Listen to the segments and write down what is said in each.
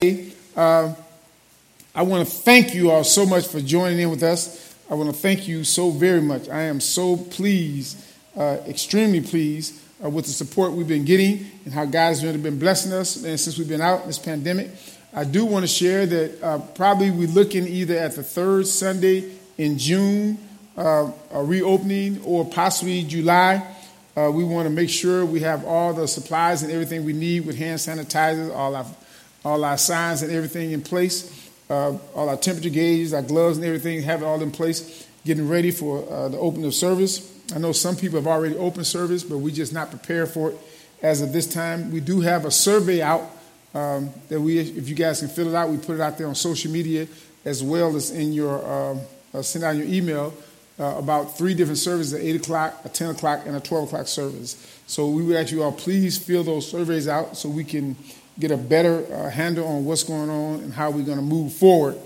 Uh, I want to thank you all so much for joining in with us. I want to thank you so very much. I am so pleased, uh, extremely pleased uh, with the support we've been getting and how God has really been blessing us and since we've been out in this pandemic. I do want to share that uh, probably we're looking either at the third Sunday in June, uh, a reopening, or possibly July. Uh, we want to make sure we have all the supplies and everything we need with hand sanitizers, all our all our signs and everything in place, uh, all our temperature gauges, our gloves and everything, have it all in place, getting ready for uh, the opening of service. I know some people have already opened service, but we're just not prepared for it as of this time. We do have a survey out um, that we, if you guys can fill it out, we put it out there on social media as well as in your, uh, uh send out your email uh, about three different services at 8 o'clock, a 10 o'clock, and a 12 o'clock service. So we would ask you all please fill those surveys out so we can get a better uh, handle on what's going on and how we're going to move forward.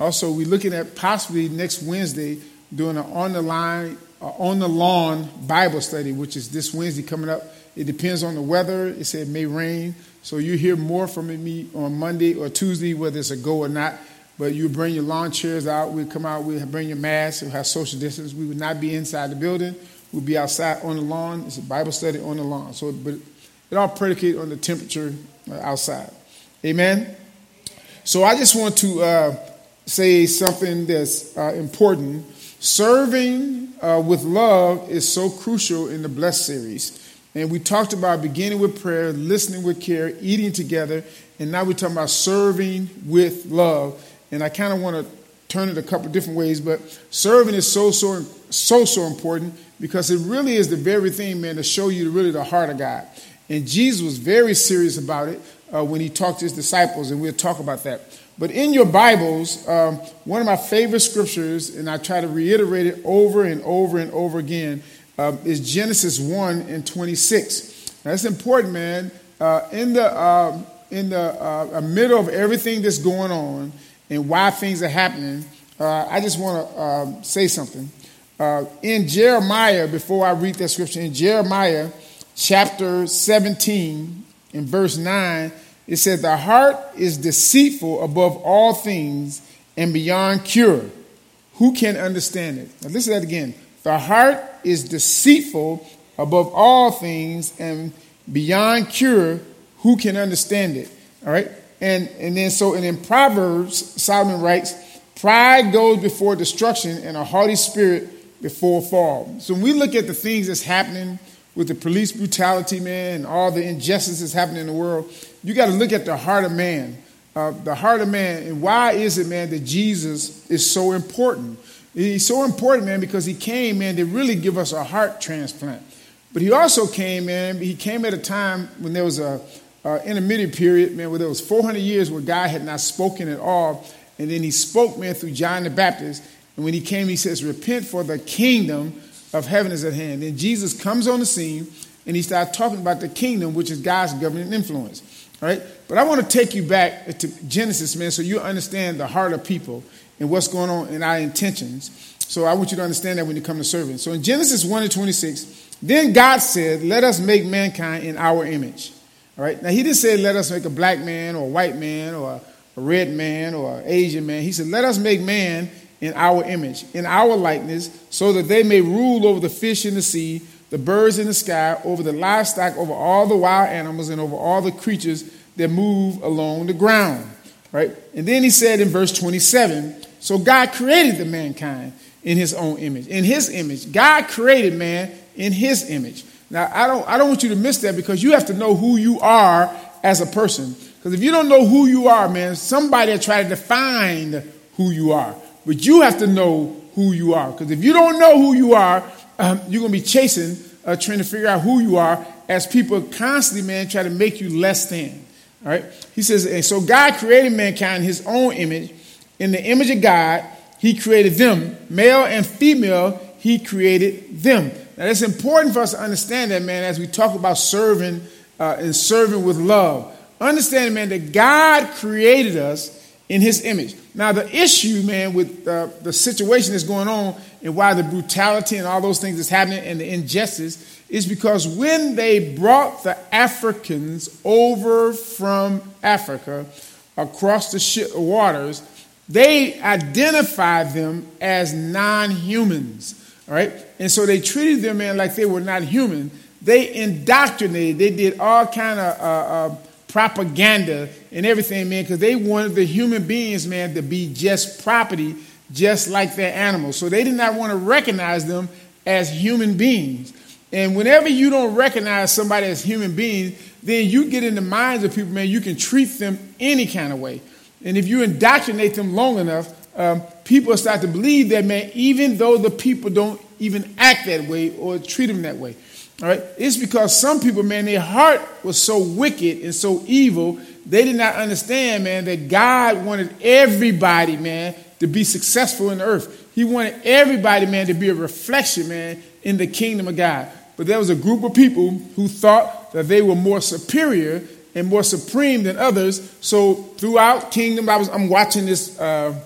Also, we're looking at possibly next Wednesday doing an on the line, uh, on the lawn Bible study, which is this Wednesday coming up. It depends on the weather. It said it may rain, so you hear more from me on Monday or Tuesday, whether it's a go or not. But you bring your lawn chairs out. We'll come out. We'll bring your masks. We'll have social distance. We would not be inside the building. We'll be outside on the lawn. It's a Bible study on the lawn. So, but it all predicated on the temperature uh, outside. Amen? So I just want to uh, say something that's uh, important. Serving uh, with love is so crucial in the Blessed series. And we talked about beginning with prayer, listening with care, eating together, and now we're talking about serving with love. And I kind of want to turn it a couple different ways, but serving is so, so, so, so important because it really is the very thing, man, to show you really the heart of God. And Jesus was very serious about it uh, when he talked to his disciples, and we'll talk about that. But in your Bibles, um, one of my favorite scriptures, and I try to reiterate it over and over and over again, uh, is Genesis 1 and 26. Now, that's important, man. Uh, in the, um, in the uh, middle of everything that's going on and why things are happening, uh, I just want to um, say something. Uh, in Jeremiah, before I read that scripture, in Jeremiah, chapter 17, in verse 9, it said, The heart is deceitful above all things and beyond cure. Who can understand it? Now, listen to that again. The heart is deceitful above all things and beyond cure. Who can understand it? All right. And, and then, so, and in Proverbs, Solomon writes, Pride goes before destruction and a haughty spirit before fall. So when we look at the things that's happening, with the police brutality, man, and all the injustices happening in the world, you got to look at the heart of man. Uh, the heart of man. And why is it, man, that Jesus is so important? He's so important, man, because he came, man, to really give us a heart transplant. But he also came, man, he came at a time when there was a, a period, man, where there was 400 years where God had not spoken at all. And then he spoke, man, through John the Baptist. And when he came, he says, Repent for the kingdom of heaven is at hand. And Jesus comes on the scene and he starts talking about the kingdom, which is God's governing influence. All right? But I want to take you back to Genesis, man, so you understand the heart of people and what's going on in our intentions. So I want you to understand that when you come to serving. So in Genesis 1 and 26, then God said, Let us make mankind in our image. All right? Now he didn't say, Let us make a black man or a white man or a red man or an Asian man. He said, Let us make man in our image, in our likeness, so that they may rule over the fish in the sea, the birds in the sky, over the livestock, over all the wild animals, and over all the creatures that move along the ground. Right? And then he said in verse 27 So God created the mankind in his own image. In his image. God created man in his image. Now, I don't, I don't want you to miss that because you have to know who you are as a person. Because if you don't know who you are, man, somebody will try to define who you are. But you have to know who you are. Because if you don't know who you are, um, you're going to be chasing, uh, trying to figure out who you are as people constantly, man, try to make you less than. All right? He says, and so God created mankind in his own image. In the image of God, he created them. Male and female, he created them. Now, it's important for us to understand that, man, as we talk about serving uh, and serving with love. Understand, man, that God created us in his image. Now, the issue, man, with uh, the situation that's going on and why the brutality and all those things that's happening and the injustice is because when they brought the Africans over from Africa, across the sh- waters, they identified them as non humans. All right? And so they treated them, man, like they were not human. They indoctrinated, they did all kind of uh, uh, propaganda and everything, man, because they wanted the human beings, man, to be just property, just like their animals. So they did not want to recognize them as human beings. And whenever you don't recognize somebody as human beings, then you get in the minds of people, man, you can treat them any kind of way. And if you indoctrinate them long enough, um, people start to believe that, man, even though the people don't even act that way or treat them that way. All right? It's because some people, man, their heart was so wicked and so evil, they did not understand, man, that God wanted everybody, man, to be successful in the earth. He wanted everybody, man, to be a reflection, man, in the kingdom of God. But there was a group of people who thought that they were more superior and more supreme than others. So throughout kingdom, I was I'm watching this uh,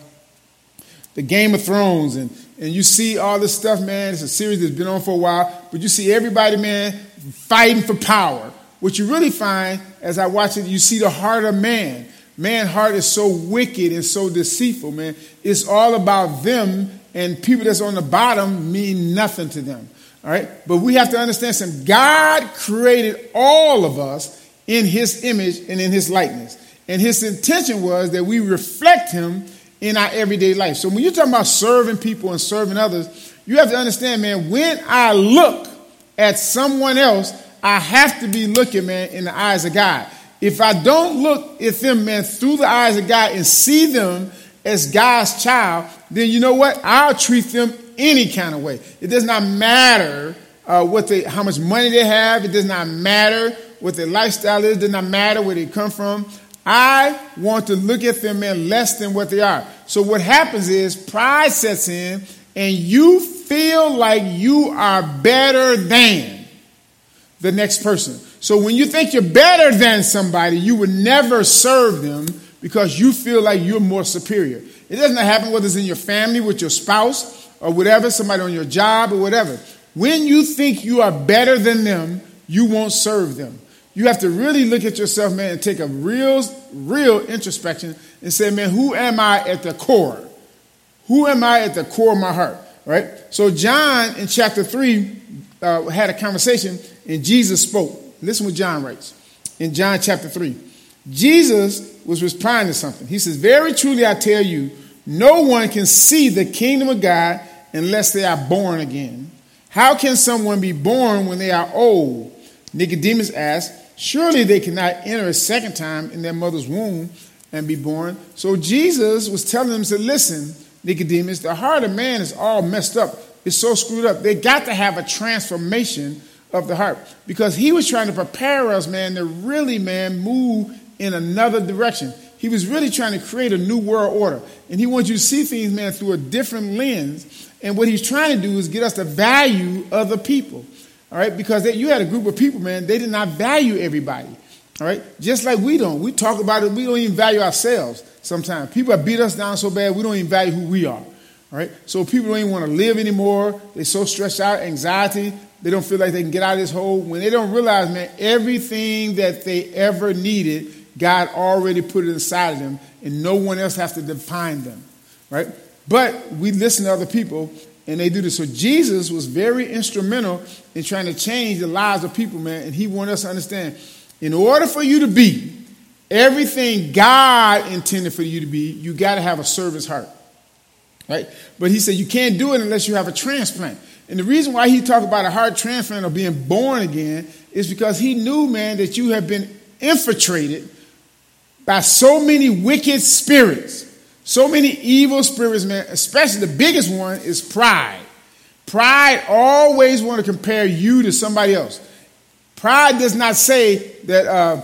the Game of Thrones and and you see all this stuff, man. It's a series that's been on for a while, but you see everybody, man, fighting for power. What you really find as I watch it, you see the heart of man. Man's heart is so wicked and so deceitful, man. It's all about them, and people that's on the bottom mean nothing to them. All right? But we have to understand something. God created all of us in his image and in his likeness. And his intention was that we reflect him in our everyday life. So when you're talking about serving people and serving others, you have to understand, man, when I look at someone else, I have to be looking, man, in the eyes of God. If I don't look at them, man, through the eyes of God and see them as God's child, then you know what? I'll treat them any kind of way. It does not matter uh, what they, how much money they have. It does not matter what their lifestyle is. It does not matter where they come from. I want to look at them in less than what they are. So what happens is pride sets in and you feel like you are better than the next person. So when you think you're better than somebody, you would never serve them because you feel like you're more superior. It doesn't happen whether it's in your family, with your spouse, or whatever, somebody on your job, or whatever. When you think you are better than them, you won't serve them. You have to really look at yourself, man, and take a real, real introspection and say, man, who am I at the core? Who am I at the core of my heart? Right? So John in chapter 3 uh, had a conversation and Jesus spoke. Listen what John writes in John chapter 3. Jesus was responding to something. He says, Very truly I tell you, no one can see the kingdom of God unless they are born again. How can someone be born when they are old? Nicodemus asked, Surely they cannot enter a second time in their mother's womb and be born. So Jesus was telling them, said, Listen, Nicodemus, the heart of man is all messed up. It's so screwed up. They got to have a transformation of the heart because he was trying to prepare us, man, to really, man, move in another direction. He was really trying to create a new world order. And he wants you to see things, man, through a different lens. And what he's trying to do is get us to value other people. All right, because they, you had a group of people, man, they did not value everybody. All right, just like we don't. We talk about it, we don't even value ourselves sometimes. People have beat us down so bad, we don't even value who we are. All right, so people don't even want to live anymore. They're so stressed out, anxiety. They don't feel like they can get out of this hole. When they don't realize, man, everything that they ever needed, God already put it inside of them, and no one else has to define them. Right? But we listen to other people and they do this. So Jesus was very instrumental in trying to change the lives of people, man. And he wanted us to understand in order for you to be everything God intended for you to be, you got to have a service heart. Right? But he said you can't do it unless you have a transplant. And the reason why he talked about a heart transplant or being born again is because he knew, man, that you have been infiltrated by so many wicked spirits so many evil spirits, man, especially the biggest one is pride. Pride always want to compare you to somebody else. Pride does not say that uh,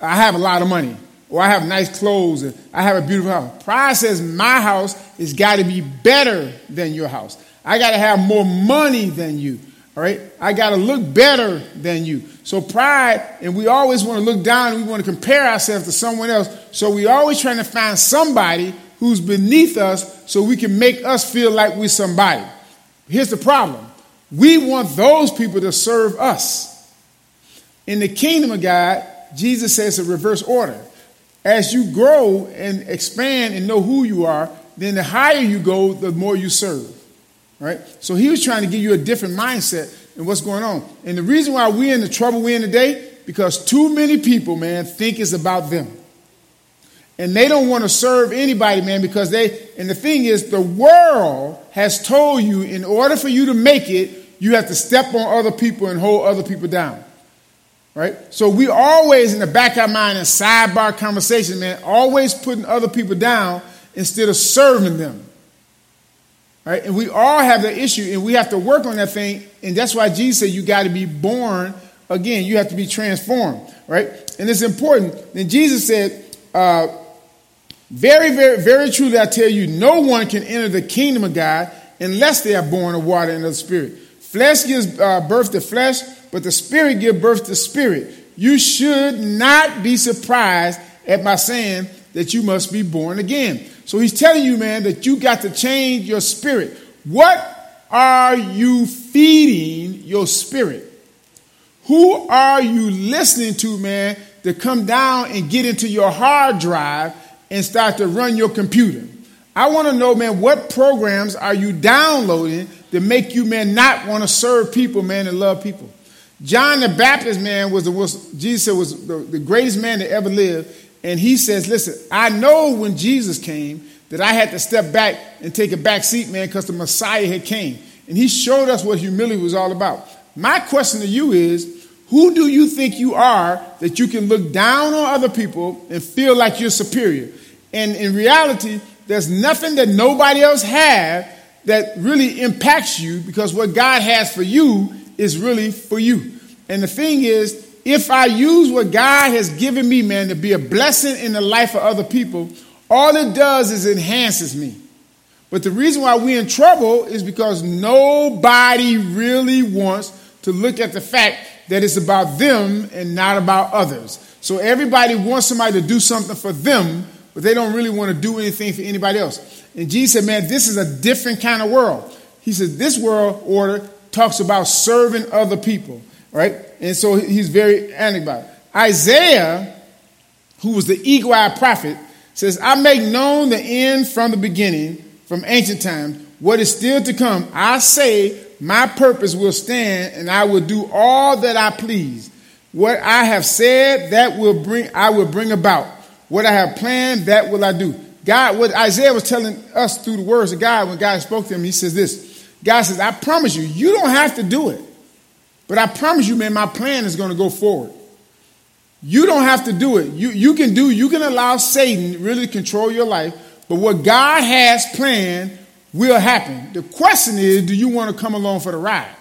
I have a lot of money or I have nice clothes and I have a beautiful house. Pride says my house has got to be better than your house. I got to have more money than you. All right? I got to look better than you. So pride, and we always want to look down and we want to compare ourselves to someone else. So we always trying to find somebody who's beneath us so we can make us feel like we're somebody. Here's the problem we want those people to serve us. In the kingdom of God, Jesus says a reverse order. as you grow and expand and know who you are, then the higher you go, the more you serve. Right? So he was trying to give you a different mindset and what's going on. And the reason why we're in the trouble we're in today, because too many people, man, think it's about them. And they don't want to serve anybody, man, because they, and the thing is, the world has told you in order for you to make it, you have to step on other people and hold other people down. Right? So we always in the back of our mind in sidebar conversation, man, always putting other people down instead of serving them. Right? And we all have the issue, and we have to work on that thing. And that's why Jesus said you got to be born again. You have to be transformed. Right? And it's important. Then Jesus said, uh, very, very, very truly, I tell you, no one can enter the kingdom of God unless they are born of water and of the Spirit. Flesh gives uh, birth to flesh, but the Spirit gives birth to spirit. You should not be surprised at my saying that you must be born again. So he's telling you, man, that you got to change your spirit. What are you feeding your spirit? Who are you listening to, man, to come down and get into your hard drive and start to run your computer? I want to know, man, what programs are you downloading to make you, man, not want to serve people, man, and love people? John the Baptist, man, was the was, Jesus was the, the greatest man that ever lived. And he says, listen, I know when Jesus came that I had to step back and take a back seat, man, because the Messiah had came. And he showed us what humility was all about. My question to you is, who do you think you are that you can look down on other people and feel like you're superior? And in reality, there's nothing that nobody else has that really impacts you because what God has for you is really for you. And the thing is, if I use what God has given me, man, to be a blessing in the life of other people, all it does is enhances me. But the reason why we're in trouble is because nobody really wants to look at the fact that it's about them and not about others. So everybody wants somebody to do something for them, but they don't really want to do anything for anybody else. And Jesus said, man, this is a different kind of world. He said, this world order talks about serving other people right? And so he's very angry about it. Isaiah, who was the eagle eyed prophet, says, I make known the end from the beginning, from ancient times, what is still to come. I say, my purpose will stand, and I will do all that I please. What I have said, that will bring, I will bring about. What I have planned, that will I do. God, what Isaiah was telling us through the words of God when God spoke to him, he says this. God says, I promise you, you don't have to do it. But I promise you, man, my plan is going to go forward. You don't have to do it. You, you can do, you can allow Satan really control your life, but what God has planned will happen. The question is, do you want to come along for the ride?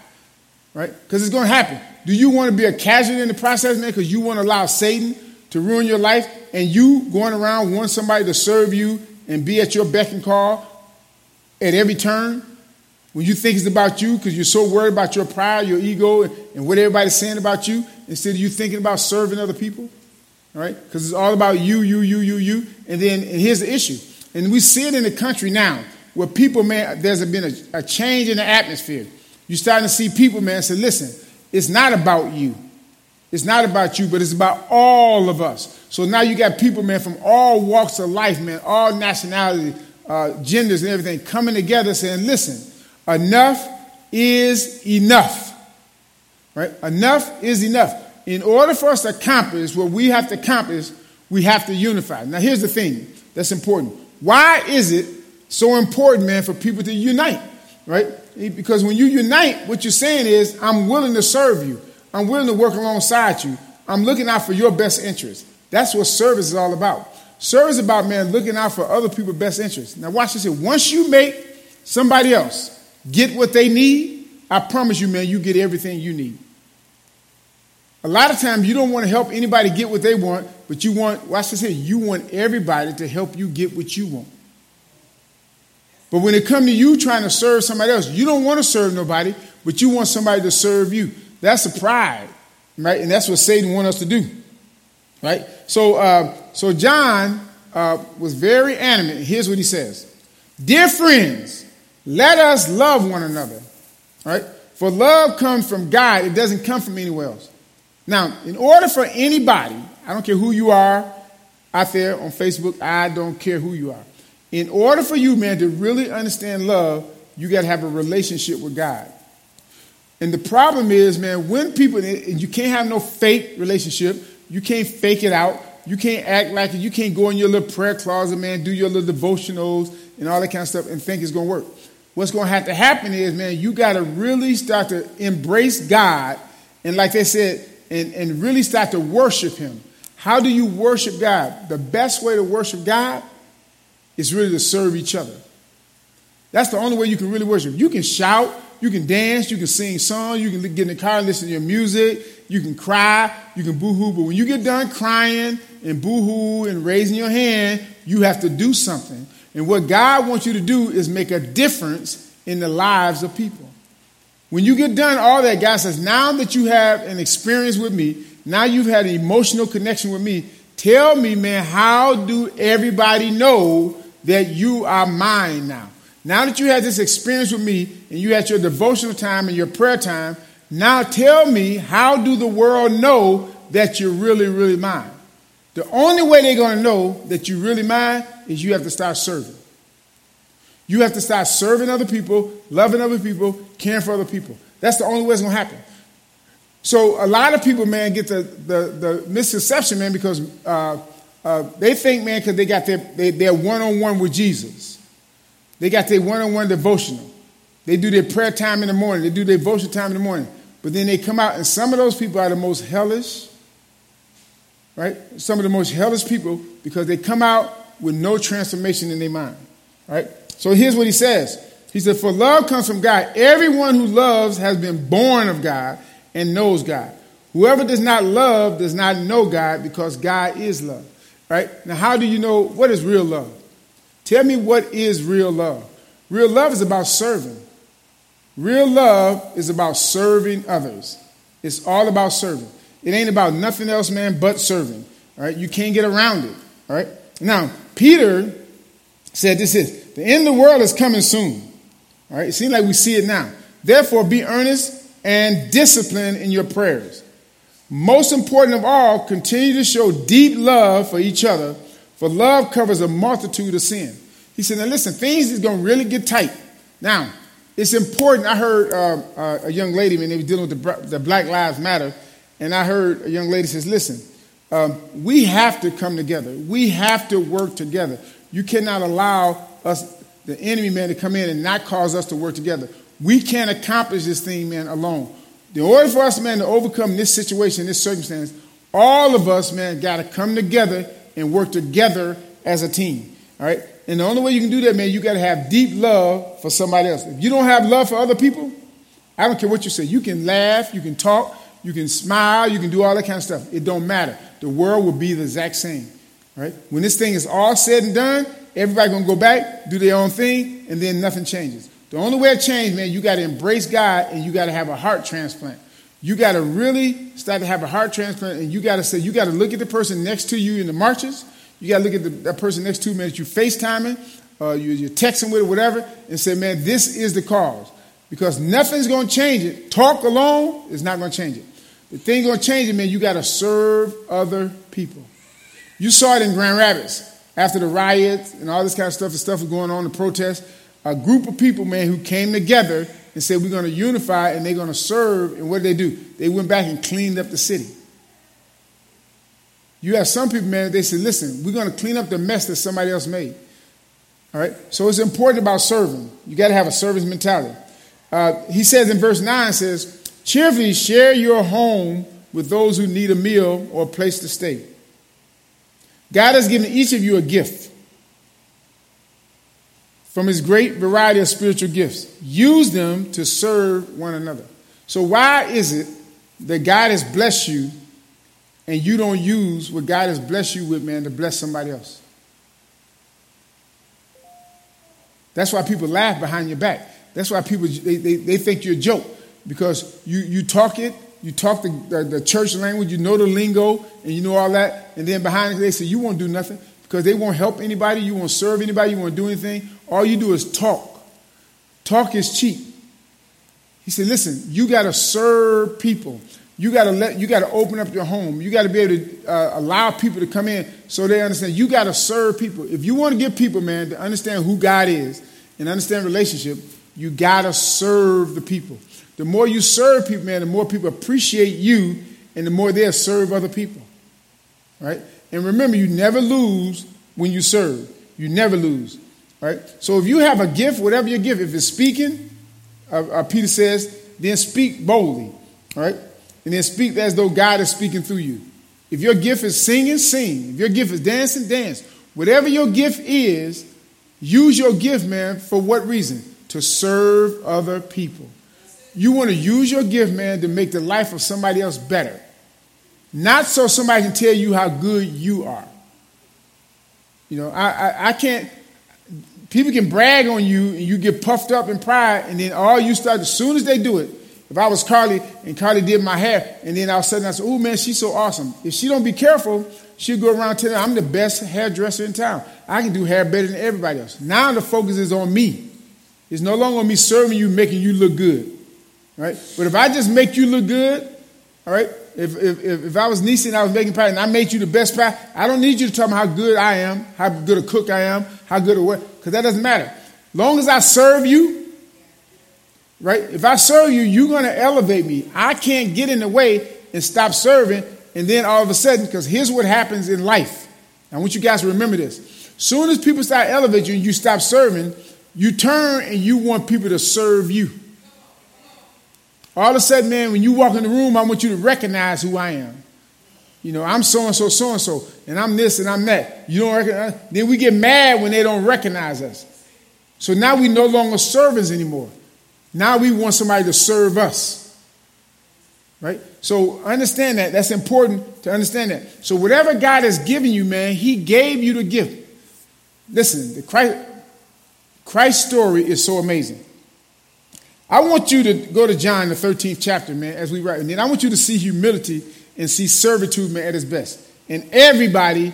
Right? Because it's going to happen. Do you want to be a casualty in the process, man, because you want to allow Satan to ruin your life and you going around want somebody to serve you and be at your beck and call at every turn? When you think it's about you because you're so worried about your pride, your ego, and what everybody's saying about you, instead of you thinking about serving other people, right? Because it's all about you, you, you, you, you. And then, and here's the issue. And we see it in the country now where people, man, there's been a, a change in the atmosphere. You're starting to see people, man, say, listen, it's not about you. It's not about you, but it's about all of us. So now you got people, man, from all walks of life, man, all nationalities, uh, genders, and everything coming together saying, listen, Enough is enough. Right? Enough is enough. In order for us to accomplish what we have to accomplish, we have to unify. Now, here's the thing that's important. Why is it so important, man, for people to unite? Right? Because when you unite, what you're saying is, I'm willing to serve you. I'm willing to work alongside you. I'm looking out for your best interest. That's what service is all about. Service is about, man, looking out for other people's best interests. Now, watch this here. Once you make somebody else get what they need, I promise you, man, you get everything you need. A lot of times you don't want to help anybody get what they want, but you want, watch this here, you want everybody to help you get what you want. But when it comes to you trying to serve somebody else, you don't want to serve nobody, but you want somebody to serve you. That's a pride, right? And that's what Satan wants us to do, right? So, uh, so John uh, was very animate. Here's what he says Dear friends, let us love one another. Right? For love comes from God, it doesn't come from anywhere else. Now, in order for anybody, I don't care who you are, out there on Facebook, I don't care who you are. In order for you, man, to really understand love, you got to have a relationship with God. And the problem is, man, when people, and you can't have no fake relationship, you can't fake it out, you can't act like it, you can't go in your little prayer closet, man, do your little devotionals and all that kind of stuff and think it's going to work. What's going to have to happen is, man, you got to really start to embrace God and, like they said, and, and really start to worship Him. How do you worship God? The best way to worship God is really to serve each other. That's the only way you can really worship. You can shout, you can dance, you can sing songs, you can get in the car and listen to your music, you can cry, you can boo hoo. But when you get done crying and boo hoo and raising your hand, you have to do something. And what God wants you to do is make a difference in the lives of people. When you get done all that, God says, now that you have an experience with me, now you've had an emotional connection with me, tell me, man, how do everybody know that you are mine now. Now that you had this experience with me and you had your devotional time and your prayer time, now tell me how do the world know that you're really, really mine? The only way they're going to know that you're really mine is you have to start serving. You have to start serving other people, loving other people, caring for other people. That's the only way it's going to happen. So a lot of people, man, get the, the, the misconception, man, because uh, uh, they think, man, because they got their, they, their one-on-one with Jesus. They got their one-on-one devotional. They do their prayer time in the morning. They do their devotion time in the morning. But then they come out, and some of those people are the most hellish, right? Some of the most hellish people because they come out with no transformation in their mind, right? So here's what he says. He said, For love comes from God. Everyone who loves has been born of God and knows God. Whoever does not love does not know God because God is love. Right? Now, how do you know what is real love? Tell me what is real love. Real love is about serving. Real love is about serving others. It's all about serving. It ain't about nothing else, man, but serving. All right? You can't get around it. All right? Now, Peter said this is the end of the world is coming soon. All right? It seems like we see it now. Therefore, be earnest and disciplined in your prayers. Most important of all, continue to show deep love for each other, for love covers a multitude of sin. He said, Now listen, things is going to really get tight. Now, it's important. I heard uh, uh, a young lady when they were dealing with the, the, Black Lives Matter, and I heard a young lady says, Listen, um, we have to come together. We have to work together. You cannot allow us, the enemy man, to come in and not cause us to work together. We can't accomplish this thing, man, alone. In order for us, man, to overcome this situation, this circumstance, all of us, man, got to come together and work together as a team. All right? And the only way you can do that, man, you got to have deep love for somebody else. If you don't have love for other people, I don't care what you say. You can laugh, you can talk, you can smile, you can do all that kind of stuff. It don't matter. The world will be the exact same. Right? When this thing is all said and done, everybody gonna go back, do their own thing, and then nothing changes. The only way to change, man, you got to embrace God and you got to have a heart transplant. You got to really start to have a heart transplant and you got to say, you got to look at the person next to you in the marches. You got to look at the, that person next to you, that you FaceTiming, uh, you, you're texting with or whatever, and say, man, this is the cause. Because nothing's going to change it. Talk alone is not going to change it. The thing going to change it, man, you got to serve other people. You saw it in Grand Rapids after the riots and all this kind of stuff, the stuff was going on, the protests a group of people, man, who came together and said, We're going to unify and they're going to serve. And what did they do? They went back and cleaned up the city. You have some people, man, they said, Listen, we're going to clean up the mess that somebody else made. All right? So it's important about serving. You got to have a service mentality. Uh, he says in verse 9, says, Cheerfully share your home with those who need a meal or a place to stay. God has given each of you a gift from his great variety of spiritual gifts. Use them to serve one another. So, why is it that God has blessed you and you don't use what God has blessed you with, man, to bless somebody else? That's why people laugh behind your back. That's why people they, they, they think you're a joke because you, you talk it, you talk the, the, the, church language, you know the lingo, and you know all that, and then behind it they say you won't do nothing because they won't help anybody, you won't serve anybody, you won't do anything. All you do is talk. Talk is cheap. He said, listen, you got to serve people. You got to let you got to open up your home. You got to be able to uh, allow people to come in so they understand. You got to serve people. If you want to get people, man, to understand who God is and understand relationship, you got to serve the people. The more you serve people, man, the more people appreciate you and the more they'll serve other people. Right? And remember, you never lose when you serve. You never lose. Right? So if you have a gift, whatever your gift, if it's speaking, uh, uh, Peter says, then speak boldly. Right? And then speak as though God is speaking through you. If your gift is singing, sing. If your gift is dancing, dance. Whatever your gift is, use your gift, man, for what reason? To serve other people. You want to use your gift, man, to make the life of somebody else better. Not so somebody can tell you how good you are. You know, I, I, I can't, people can brag on you and you get puffed up in pride, and then all you start, as soon as they do it, if I was Carly and Carly did my hair, and then all of a sudden I said, oh man, she's so awesome. If she don't be careful, she'll go around telling I'm the best hairdresser in town. I can do hair better than everybody else. Now the focus is on me. It's no longer on me serving you, making you look good. Right? But if I just make you look good, all right, if, if, if I was Nisi and I was making pie and I made you the best pie, I don't need you to tell me how good I am, how good a cook I am, how good a what, because that doesn't matter. Long as I serve you, right? If I serve you, you're going to elevate me. I can't get in the way and stop serving, and then all of a sudden, because here's what happens in life. I want you guys to remember this. Soon as people start elevating you and you stop serving, you turn and you want people to serve you. All of a sudden, man, when you walk in the room, I want you to recognize who I am. You know, I'm so and so, so and so, and I'm this and I'm that. You don't recognize. Then we get mad when they don't recognize us. So now we no longer servants anymore. Now we want somebody to serve us. Right? So understand that. That's important to understand that. So whatever God has given you, man, He gave you the gift. Listen, the Christ, Christ's story is so amazing. I want you to go to John, the 13th chapter, man, as we write. And then I want you to see humility and see servitude, man, at its best. And everybody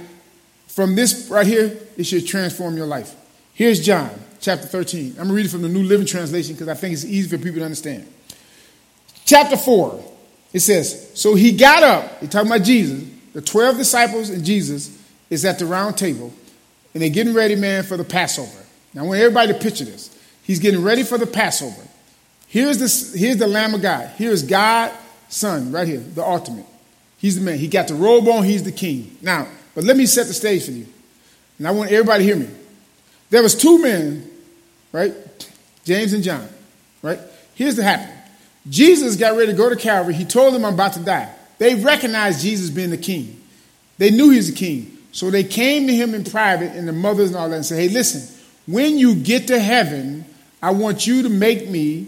from this right here, it should transform your life. Here's John, chapter 13. I'm going to read it from the New Living Translation because I think it's easy for people to understand. Chapter 4, it says, So he got up, he's talking about Jesus, the 12 disciples and Jesus is at the round table, and they're getting ready, man, for the Passover. Now, I want everybody to picture this. He's getting ready for the Passover. Here's, this, here's the Lamb of God. Here's God's Son, right here, the ultimate. He's the man. He got the robe on, he's the king. Now, but let me set the stage for you. And I want everybody to hear me. There was two men, right? James and John, right? Here's the happen. Jesus got ready to go to Calvary. He told them, I'm about to die. They recognized Jesus being the king. They knew he was the king. So they came to him in private and the mothers and all that and said, hey, listen, when you get to heaven, I want you to make me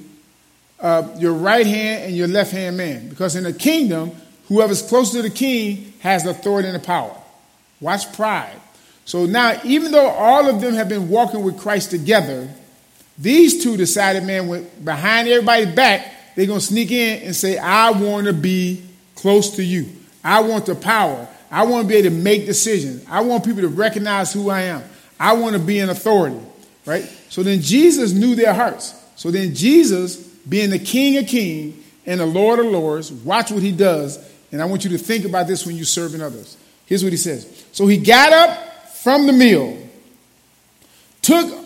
uh, your right hand and your left hand man. Because in the kingdom, whoever's close to the king has the authority and the power. Watch pride. So now, even though all of them have been walking with Christ together, these two decided, man, went behind everybody's back, they're going to sneak in and say, I want to be close to you. I want the power. I want to be able to make decisions. I want people to recognize who I am. I want to be an authority, right? So then Jesus knew their hearts. So then Jesus being the King of Kings and the Lord of Lords, watch what he does. And I want you to think about this when you're serving others. Here's what he says. So he got up from the meal, took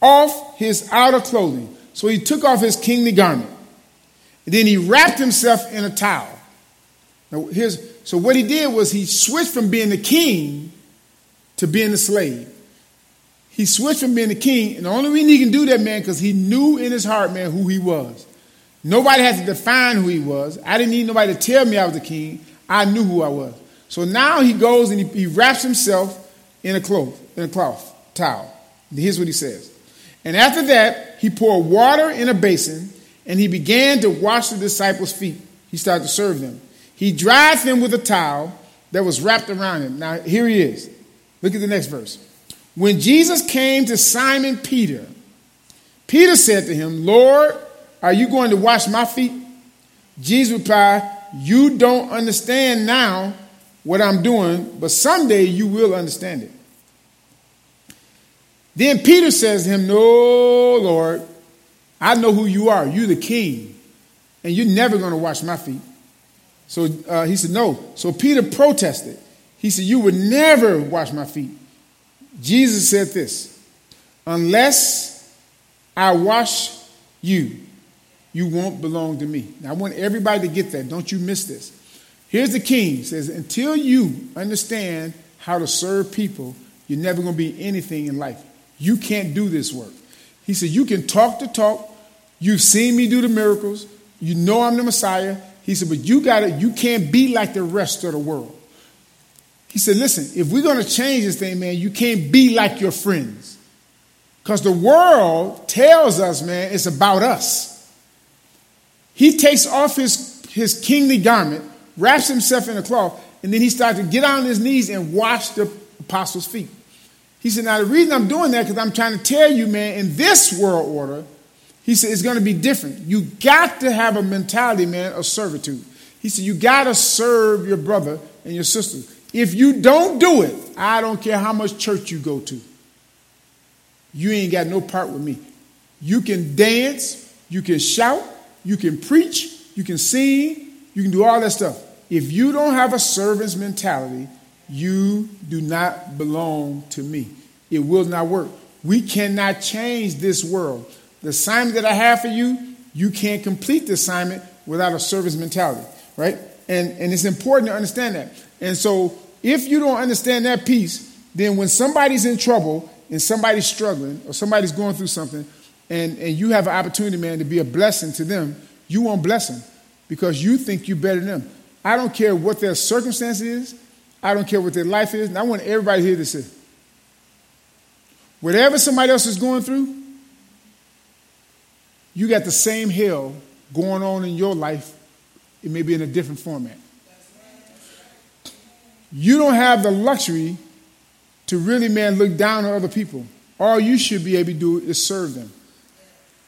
off his outer clothing. So he took off his kingly garment. And then he wrapped himself in a towel. Now, here's, so what he did was he switched from being the king to being the slave. He switched from being the king, and the only reason he can do that, man, because he knew in his heart, man, who he was. Nobody had to define who he was. I didn't need nobody to tell me I was the king. I knew who I was. So now he goes and he, he wraps himself in a cloth, in a cloth towel. Here's what he says. And after that, he poured water in a basin and he began to wash the disciples' feet. He started to serve them. He dried them with a towel that was wrapped around him. Now, here he is. Look at the next verse. When Jesus came to Simon Peter, Peter said to him, Lord, are you going to wash my feet? Jesus replied, You don't understand now what I'm doing, but someday you will understand it. Then Peter says to him, No, Lord, I know who you are. You're the king, and you're never going to wash my feet. So uh, he said, No. So Peter protested. He said, You would never wash my feet. Jesus said this Unless I wash you, you won't belong to me. Now, I want everybody to get that. Don't you miss this. Here's the king. He says, Until you understand how to serve people, you're never going to be anything in life. You can't do this work. He said, You can talk the talk. You've seen me do the miracles. You know I'm the Messiah. He said, but you got to you can't be like the rest of the world. He said, listen, if we're going to change this thing, man, you can't be like your friends. Because the world tells us, man, it's about us. He takes off his, his kingly garment, wraps himself in a cloth, and then he starts to get on his knees and wash the apostles' feet. He said, Now, the reason I'm doing that, because I'm trying to tell you, man, in this world order, he said, it's going to be different. You got to have a mentality, man, of servitude. He said, you got to serve your brother and your sister. If you don't do it, I don't care how much church you go to. You ain't got no part with me. You can dance, you can shout, you can preach, you can sing, you can do all that stuff. If you don't have a servant's mentality, you do not belong to me. It will not work. We cannot change this world. The assignment that I have for you, you can't complete the assignment without a service mentality, right? And, and it's important to understand that. And so if you don't understand that piece, then when somebody's in trouble and somebody's struggling or somebody's going through something and, and you have an opportunity, man, to be a blessing to them, you won't bless them because you think you're better than them. I don't care what their circumstance is. I don't care what their life is. And I want everybody here to say, whatever somebody else is going through, you got the same hell going on in your life. It may be in a different format. You don't have the luxury to really, man, look down on other people. All you should be able to do is serve them.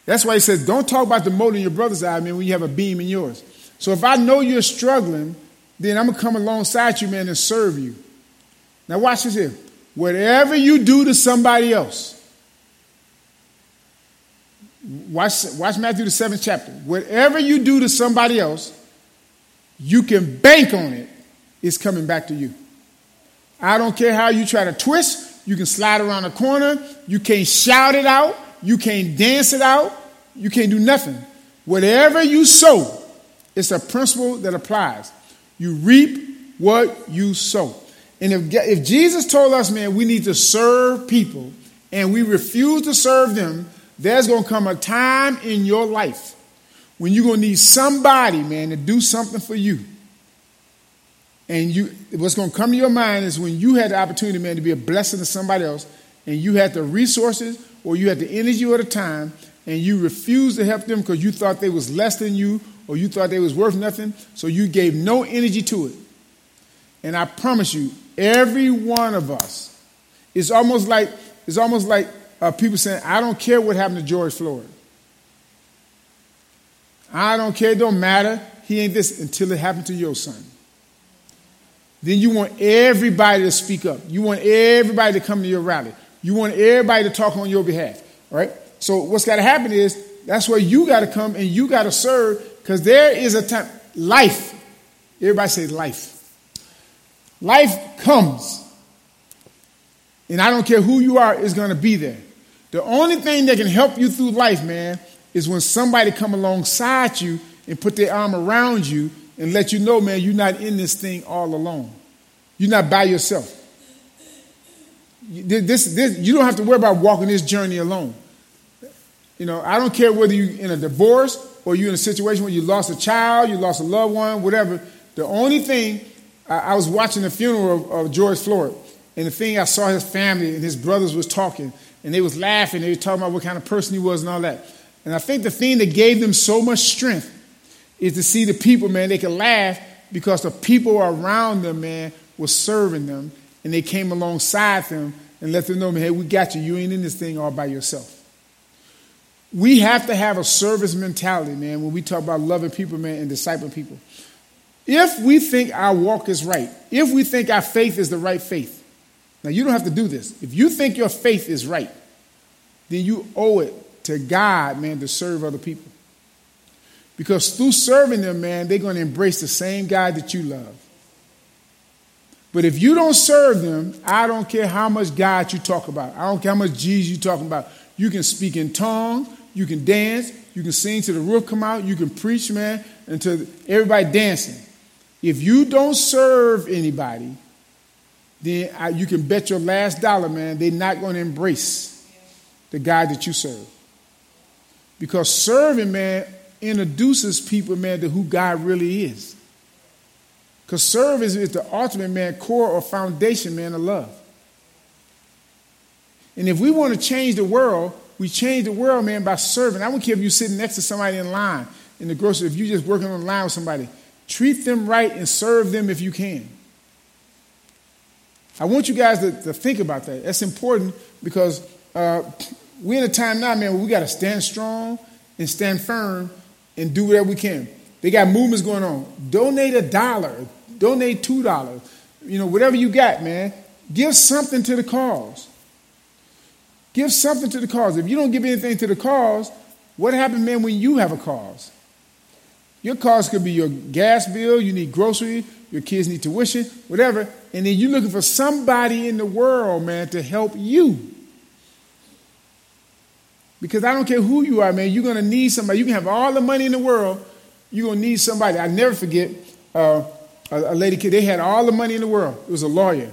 That's why he says, don't talk about the mote in your brother's eye, man, when you have a beam in yours. So if I know you're struggling, then I'm going to come alongside you, man, and serve you. Now, watch this here. Whatever you do to somebody else, Watch, watch Matthew, the seventh chapter. Whatever you do to somebody else, you can bank on it, it's coming back to you. I don't care how you try to twist, you can slide around a corner, you can't shout it out, you can't dance it out, you can't do nothing. Whatever you sow, it's a principle that applies. You reap what you sow. And if, if Jesus told us, man, we need to serve people, and we refuse to serve them, there's going to come a time in your life when you're going to need somebody, man, to do something for you. And you, what's going to come to your mind is when you had the opportunity, man, to be a blessing to somebody else, and you had the resources or you had the energy or the time, and you refused to help them because you thought they was less than you or you thought they was worth nothing, so you gave no energy to it. And I promise you, every one of us, it's almost like it's almost like uh, people saying, I don't care what happened to George Floyd. I don't care, it don't matter. He ain't this until it happened to your son. Then you want everybody to speak up. You want everybody to come to your rally. You want everybody to talk on your behalf. Right? So what's got to happen is that's where you got to come and you got to serve because there is a time. Life. Everybody say life. Life comes. And I don't care who you are, is going to be there. The only thing that can help you through life, man, is when somebody come alongside you and put their arm around you and let you know, man, you're not in this thing all alone. You're not by yourself. This, this, you don't have to worry about walking this journey alone. You know, I don't care whether you're in a divorce or you're in a situation where you lost a child, you lost a loved one, whatever. The only thing, I, was watching the funeral of, of George Floyd, and the thing I saw his family and his brothers was talking, and they was laughing. They were talking about what kind of person he was and all that. And I think the thing that gave them so much strength is to see the people, man, they could laugh because the people around them, man, was serving them. And they came alongside them and let them know, man, hey, we got you. You ain't in this thing all by yourself. We have to have a service mentality, man, when we talk about loving people, man, and discipling people. If we think our walk is right, if we think our faith is the right faith, now, you don't have to do this. If you think your faith is right, then you owe it to God, man, to serve other people. Because through serving them, man, they're going to embrace the same God that you love. But if you don't serve them, I don't care how much God you talk about. I don't care how much Jesus you talking about. You can speak in tongues, you can dance, you can sing to the roof come out, you can preach, man, until everybody dancing. If you don't serve anybody, then I, you can bet your last dollar, man, they're not going to embrace the God that you serve. Because serving, man, introduces people, man, to who God really is. Because service is the ultimate, man, core or foundation, man, of love. And if we want to change the world, we change the world, man, by serving. I don't care if you're sitting next to somebody in line in the grocery, if you're just working on line with somebody, treat them right and serve them if you can. I want you guys to, to think about that. That's important because uh, we're in a time now, man, where we got to stand strong and stand firm and do whatever we can. They got movements going on. Donate a dollar, donate two dollars, you know, whatever you got, man. Give something to the cause. Give something to the cause. If you don't give anything to the cause, what happens, man, when you have a cause? Your cause could be your gas bill, you need grocery, your kids need tuition, whatever, and then you're looking for somebody in the world, man, to help you. Because I don't care who you are, man, you're going to need somebody. You can have all the money in the world, you're going to need somebody. I never forget uh, a, a lady kid, they had all the money in the world. It was a lawyer.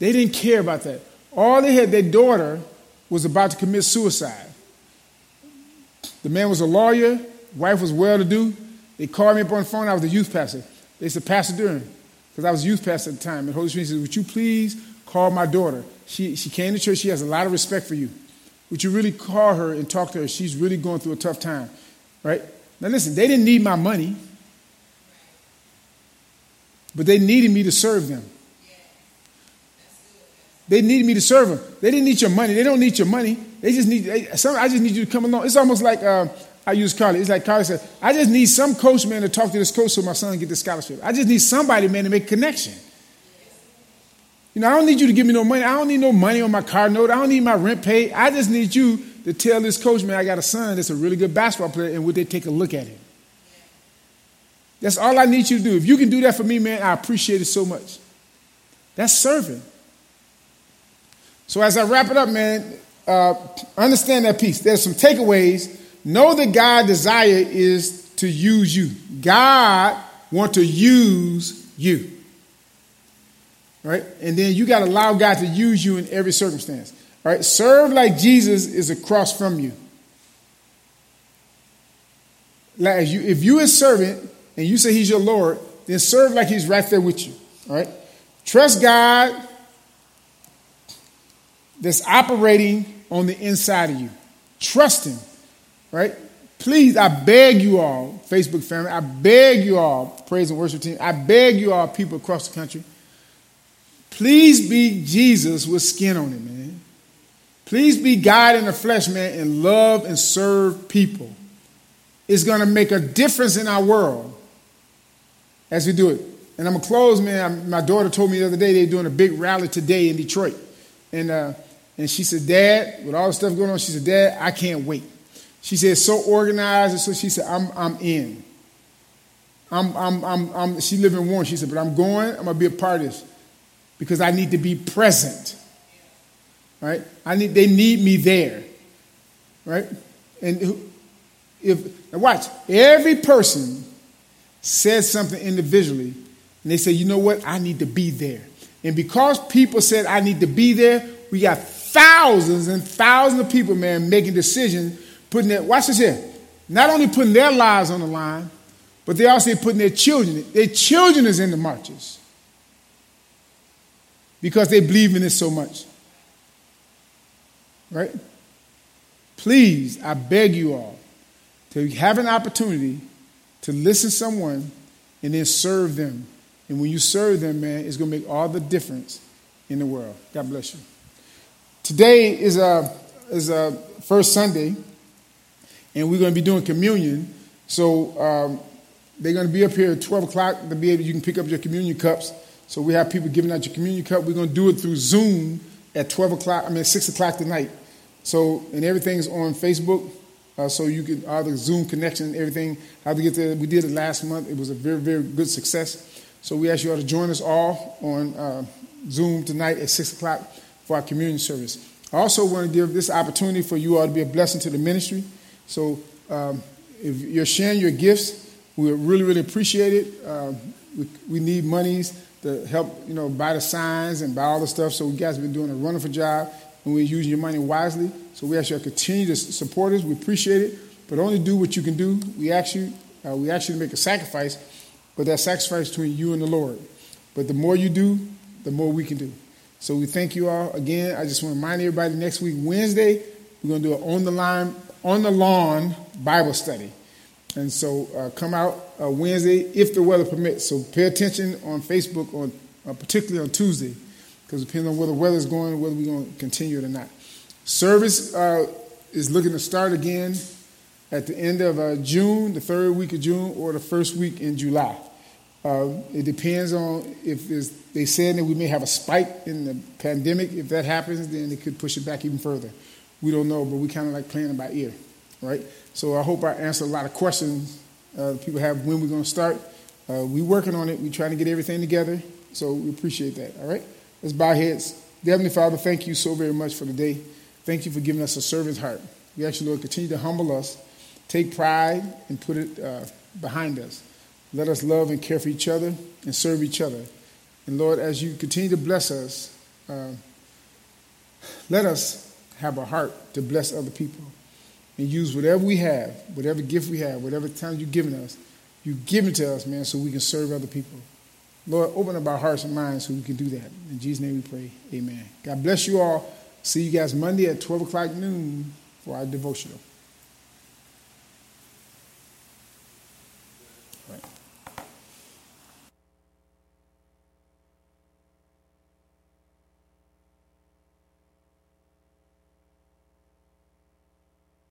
They didn't care about that. All they had, their daughter was about to commit suicide. The man was a lawyer, wife was well to do. They called me up on the phone. I was the youth pastor. They said, Pastor Duran, because I was youth pastor at the time. And Holy Spirit said, Would you please call my daughter? She, she came to church. She has a lot of respect for you. Would you really call her and talk to her? She's really going through a tough time, right? Now, listen, they didn't need my money, but they needed me to serve them. They needed me to serve them. They didn't need your money. They don't need your money. They just need, they, some, I just need you to come along. It's almost like uh, I use Carly. It's like Carly said, I just need some coach, man, to talk to this coach so my son can get the scholarship. I just need somebody, man, to make a connection. You know, I don't need you to give me no money. I don't need no money on my car note. I don't need my rent paid. I just need you to tell this coach, man, I got a son that's a really good basketball player, and would they take a look at him? That's all I need you to do. If you can do that for me, man, I appreciate it so much. That's serving. So as I wrap it up, man, uh, understand that piece. There's some takeaways. Know that God' desire is to use you. God want to use you. Right? And then you got to allow God to use you in every circumstance. Right? Serve like Jesus is across from you. Like you, if you a servant and you say he's your Lord, then serve like he's right there with you. All right? Trust God that's operating on the inside of you. Trust Him, right? Please, I beg you all, Facebook family, I beg you all, praise and worship team, I beg you all, people across the country, please be Jesus with skin on it, man. Please be God in the flesh, man, and love and serve people. It's going to make a difference in our world as we do it. And I'm going to close, man. My daughter told me the other day they're doing a big rally today in Detroit. And uh, and she said, Dad, with all the stuff going on, she said, Dad, I can't wait. She said, so organized. And so she said, I'm, I'm in. I'm, I'm, I'm, I'm, she lived in Warren. She said, but I'm going. I'm going to be a part of this because I need to be present. Right? I need, they need me there. Right? And if, watch, every person says something individually and they say, you know what? I need to be there. And because people said, I need to be there, we got thousands and thousands of people, man, making decisions, putting their, watch this here, not only putting their lives on the line, but they also putting their children, their children is in the marches because they believe in it so much. Right? Please, I beg you all to have an opportunity to listen to someone and then serve them. And when you serve them, man, it's going to make all the difference in the world. God bless you. Today is a, is a first Sunday, and we're going to be doing communion. So um, they're going to be up here at 12 o'clock to be able, you can pick up your communion cups. So we have people giving out your communion cup. We're going to do it through Zoom at 12 o'clock, I mean, 6 o'clock tonight. So, and everything's on Facebook uh, so you can all the Zoom connection and everything. How to get there? We did it last month. It was a very very good success. So we ask you all to join us all on uh, Zoom tonight at six o'clock for our community service. I also want to give this opportunity for you all to be a blessing to the ministry. So um, if you're sharing your gifts, we really really appreciate it. Uh, we, we need monies to help you know buy the signs and buy all the stuff. So you guys have been doing a wonderful job and we're using your money wisely. So we ask you to continue to support us. We appreciate it, but only do what you can do. We ask you, uh, we ask you to make a sacrifice, but that sacrifice between you and the Lord. But the more you do, the more we can do. So we thank you all again. I just want to remind everybody next week, Wednesday, we're going to do an on the line, on the lawn Bible study. And so uh, come out uh, Wednesday if the weather permits. So pay attention on Facebook, on uh, particularly on Tuesday because depending on where the weather's going, whether we're going to continue it or not. Service uh, is looking to start again at the end of uh, June, the third week of June, or the first week in July. Uh, it depends on if they said that we may have a spike in the pandemic. If that happens, then it could push it back even further. We don't know, but we kind of like playing it by ear, right? So I hope I answered a lot of questions uh, people have when we're going to start. Uh, we're working on it. We're trying to get everything together, so we appreciate that. All right. Let's bow heads. Heavenly Father, thank you so very much for the day. Thank you for giving us a servant's heart. We actually, Lord, continue to humble us, take pride, and put it uh, behind us. Let us love and care for each other and serve each other. And Lord, as you continue to bless us, uh, let us have a heart to bless other people and use whatever we have, whatever gift we have, whatever talent you've given us, you give it to us, man, so we can serve other people. Lord, open up our hearts and minds so we can do that. In Jesus' name we pray. Amen. God bless you all. See you guys Monday at 12 o'clock noon for our devotional.